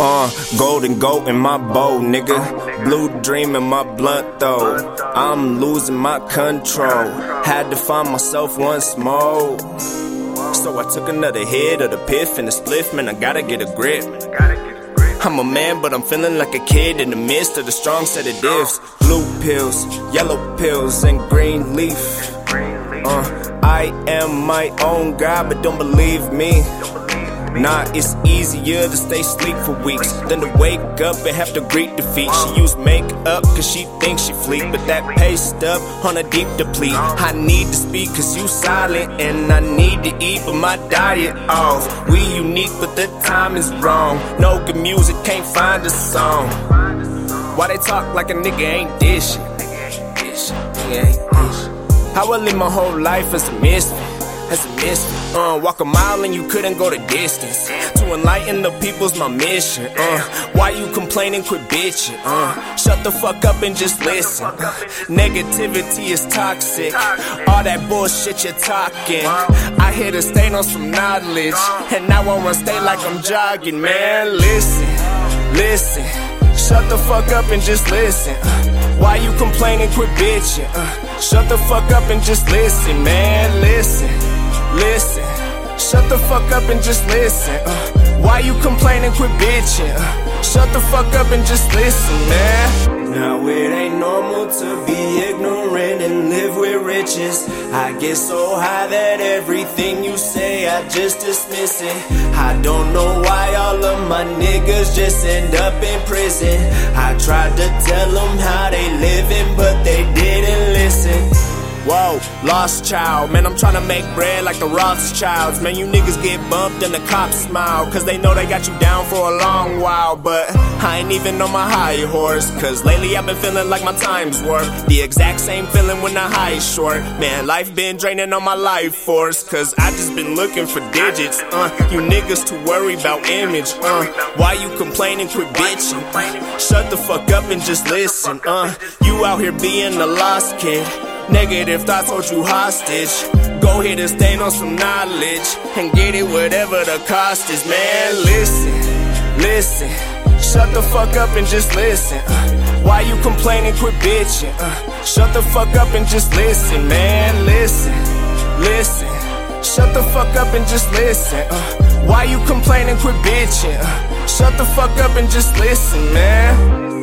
Uh, golden goat in my bow, nigga. Blue dream in my blunt, though. I'm losing my control. Had to find myself once more. So I took another hit of the piff and the spliff, man. I gotta get a grip. I'm a man, but I'm feeling like a kid in the midst of the strong sedatives. Blue pills, yellow pills, and green leaf. Uh, I am my own God, but don't believe me. Nah, it's easier to stay sleep for weeks than to wake up and have to greet defeat. She use makeup cause she thinks she fleet, but that pay stub on a deep deplete. I need to speak cause you silent, and I need to eat, but my diet off. We unique, but the time is wrong. No good music, can't find a song. Why they talk like a nigga ain't shit? Nigga ain't. How I live my whole life as a misfit as a misfit. Uh, walk a mile and you couldn't go the distance. To enlighten the people's my mission. Uh, why you complaining? Quit bitching. Uh, shut the fuck up and just listen. Negativity is toxic. All that bullshit you're talking. I hit a stain on some knowledge, and now I wanna stay like I'm jogging. Man, listen, listen. Shut the fuck up and just listen. Uh, why you complaining? Quit bitching. Uh, shut the fuck up and just listen, man. Listen, listen. Shut the fuck up and just listen. Uh, why you complaining? Quit bitching. Uh, shut the fuck up and just listen, man. Now it ain't normal to be ignorant and live with riches. I get so high that everything you say I just dismiss it. I don't know why all of my niggas just end up in prison. I tried to tell them how they living, but they didn't listen. Whoa, lost child. Man, I'm trying to make bread like the Rothschilds. Man, you niggas get bumped and the cops smile. Cause they know they got you down for a long while. But I ain't even on my high horse. Cause lately I've been feeling like my time's worth. The exact same feeling when the high's short. Man, life been draining on my life force. Cause I just been looking for digits. Uh, you niggas too worried about image. Uh, why you complaining? Quit bitching. Shut the fuck up and just listen. Uh, you out here being a lost kid. Negative thoughts hold you hostage. Go hit and stand on some knowledge and get it whatever the cost is, man. Listen, listen. Shut the fuck up and just listen. Uh, why you complaining? Quit bitching. Uh, shut the fuck up and just listen, man. Listen, listen. Shut the fuck up and just listen. Uh, why you complaining? Quit bitching. Uh, shut the fuck up and just listen, man.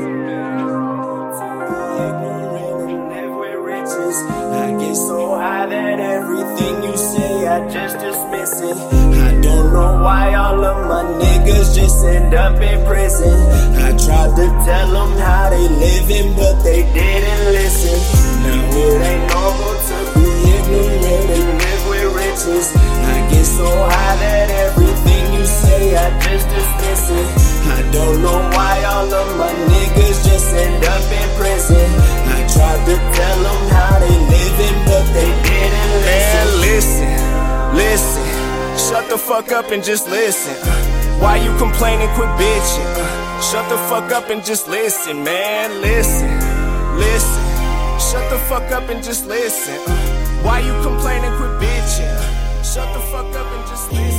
That everything you say I just dismiss it. I don't know why all of my niggas just end up in prison. I tried to tell them how they living, but they didn't listen. Now it ain't normal to be ignorant and live with riches. I get so high that everything you say I just dismiss it. I don't know why all of my niggas just the fuck up and just listen. Uh, why you complaining? Quit bitching. Uh, shut the fuck up and just listen, man. Listen, listen. Shut the fuck up and just listen. Uh, why you complaining? Quit bitching. Shut the fuck up and just listen.